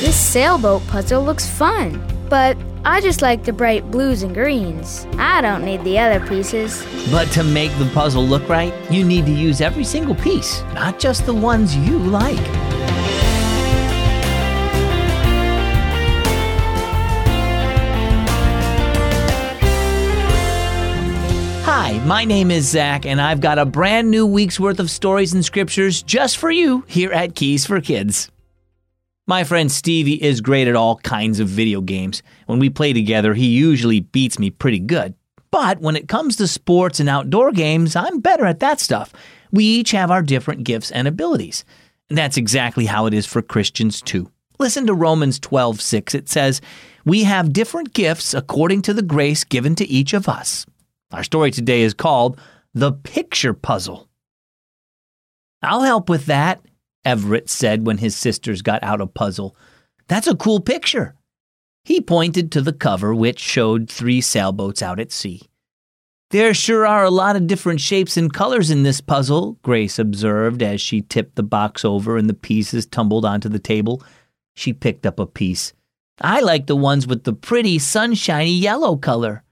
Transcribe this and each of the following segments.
This sailboat puzzle looks fun, but I just like the bright blues and greens. I don't need the other pieces. But to make the puzzle look right, you need to use every single piece, not just the ones you like. Hi, my name is Zach, and I've got a brand new week's worth of stories and scriptures just for you here at Keys for Kids. My friend Stevie is great at all kinds of video games. When we play together, he usually beats me pretty good. But when it comes to sports and outdoor games, I'm better at that stuff. We each have our different gifts and abilities. And that's exactly how it is for Christians too. Listen to Romans 12:6. It says, "We have different gifts according to the grace given to each of us." Our story today is called The Picture Puzzle. I'll help with that, Everett said when his sisters got out a puzzle. That's a cool picture. He pointed to the cover, which showed three sailboats out at sea. There sure are a lot of different shapes and colors in this puzzle, Grace observed as she tipped the box over and the pieces tumbled onto the table. She picked up a piece. I like the ones with the pretty sunshiny yellow color.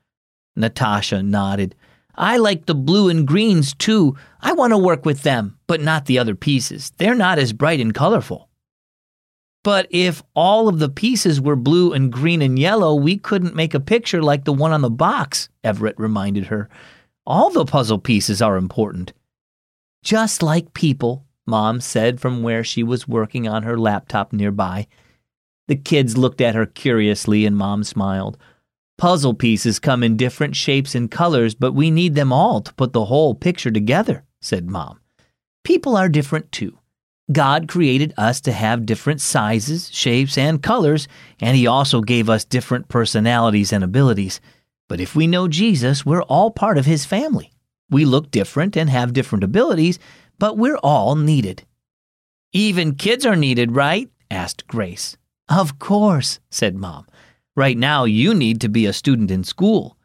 Natasha nodded. I like the blue and greens too. I want to work with them, but not the other pieces. They're not as bright and colorful. But if all of the pieces were blue and green and yellow, we couldn't make a picture like the one on the box, Everett reminded her. All the puzzle pieces are important. Just like people, Mom said from where she was working on her laptop nearby. The kids looked at her curiously, and Mom smiled. Puzzle pieces come in different shapes and colors, but we need them all to put the whole picture together, said Mom. People are different too. God created us to have different sizes, shapes, and colors, and He also gave us different personalities and abilities. But if we know Jesus, we're all part of His family. We look different and have different abilities, but we're all needed. Even kids are needed, right? asked Grace. Of course, said Mom. Right now, you need to be a student in school.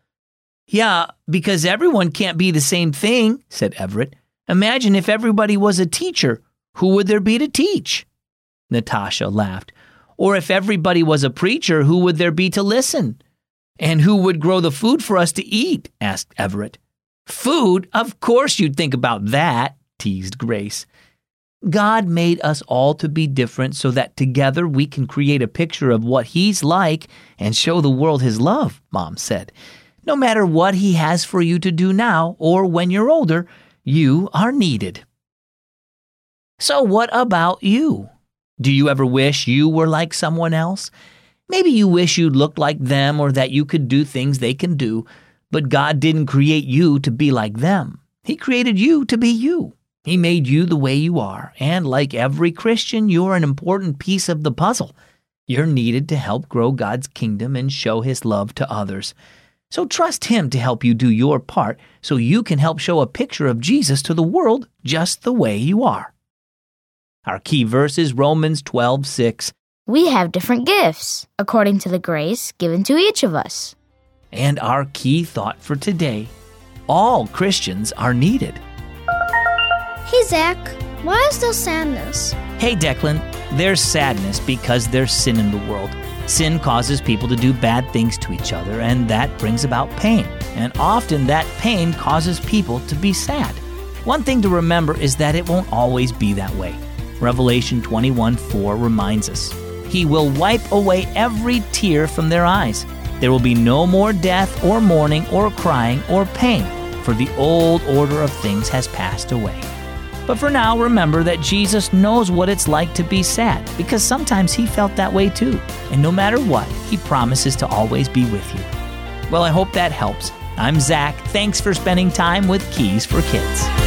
Yeah, because everyone can't be the same thing, said Everett. Imagine if everybody was a teacher. Who would there be to teach? Natasha laughed. Or if everybody was a preacher, who would there be to listen? And who would grow the food for us to eat? asked Everett. Food? Of course you'd think about that, teased Grace. God made us all to be different so that together we can create a picture of what He's like and show the world His love, Mom said. No matter what He has for you to do now or when you're older, you are needed. So, what about you? Do you ever wish you were like someone else? Maybe you wish you'd looked like them or that you could do things they can do, but God didn't create you to be like them. He created you to be you. He made you the way you are, and like every Christian, you're an important piece of the puzzle. You're needed to help grow God's kingdom and show His love to others. So trust Him to help you do your part so you can help show a picture of Jesus to the world just the way you are. Our key verse is Romans 12 6. We have different gifts, according to the grace given to each of us. And our key thought for today all Christians are needed. Hey, Zach, why is there sadness? Hey, Declan, there's sadness because there's sin in the world. Sin causes people to do bad things to each other, and that brings about pain. And often that pain causes people to be sad. One thing to remember is that it won't always be that way. Revelation 21 4 reminds us He will wipe away every tear from their eyes. There will be no more death, or mourning, or crying, or pain, for the old order of things has passed away. But for now, remember that Jesus knows what it's like to be sad, because sometimes he felt that way too. And no matter what, he promises to always be with you. Well, I hope that helps. I'm Zach. Thanks for spending time with Keys for Kids.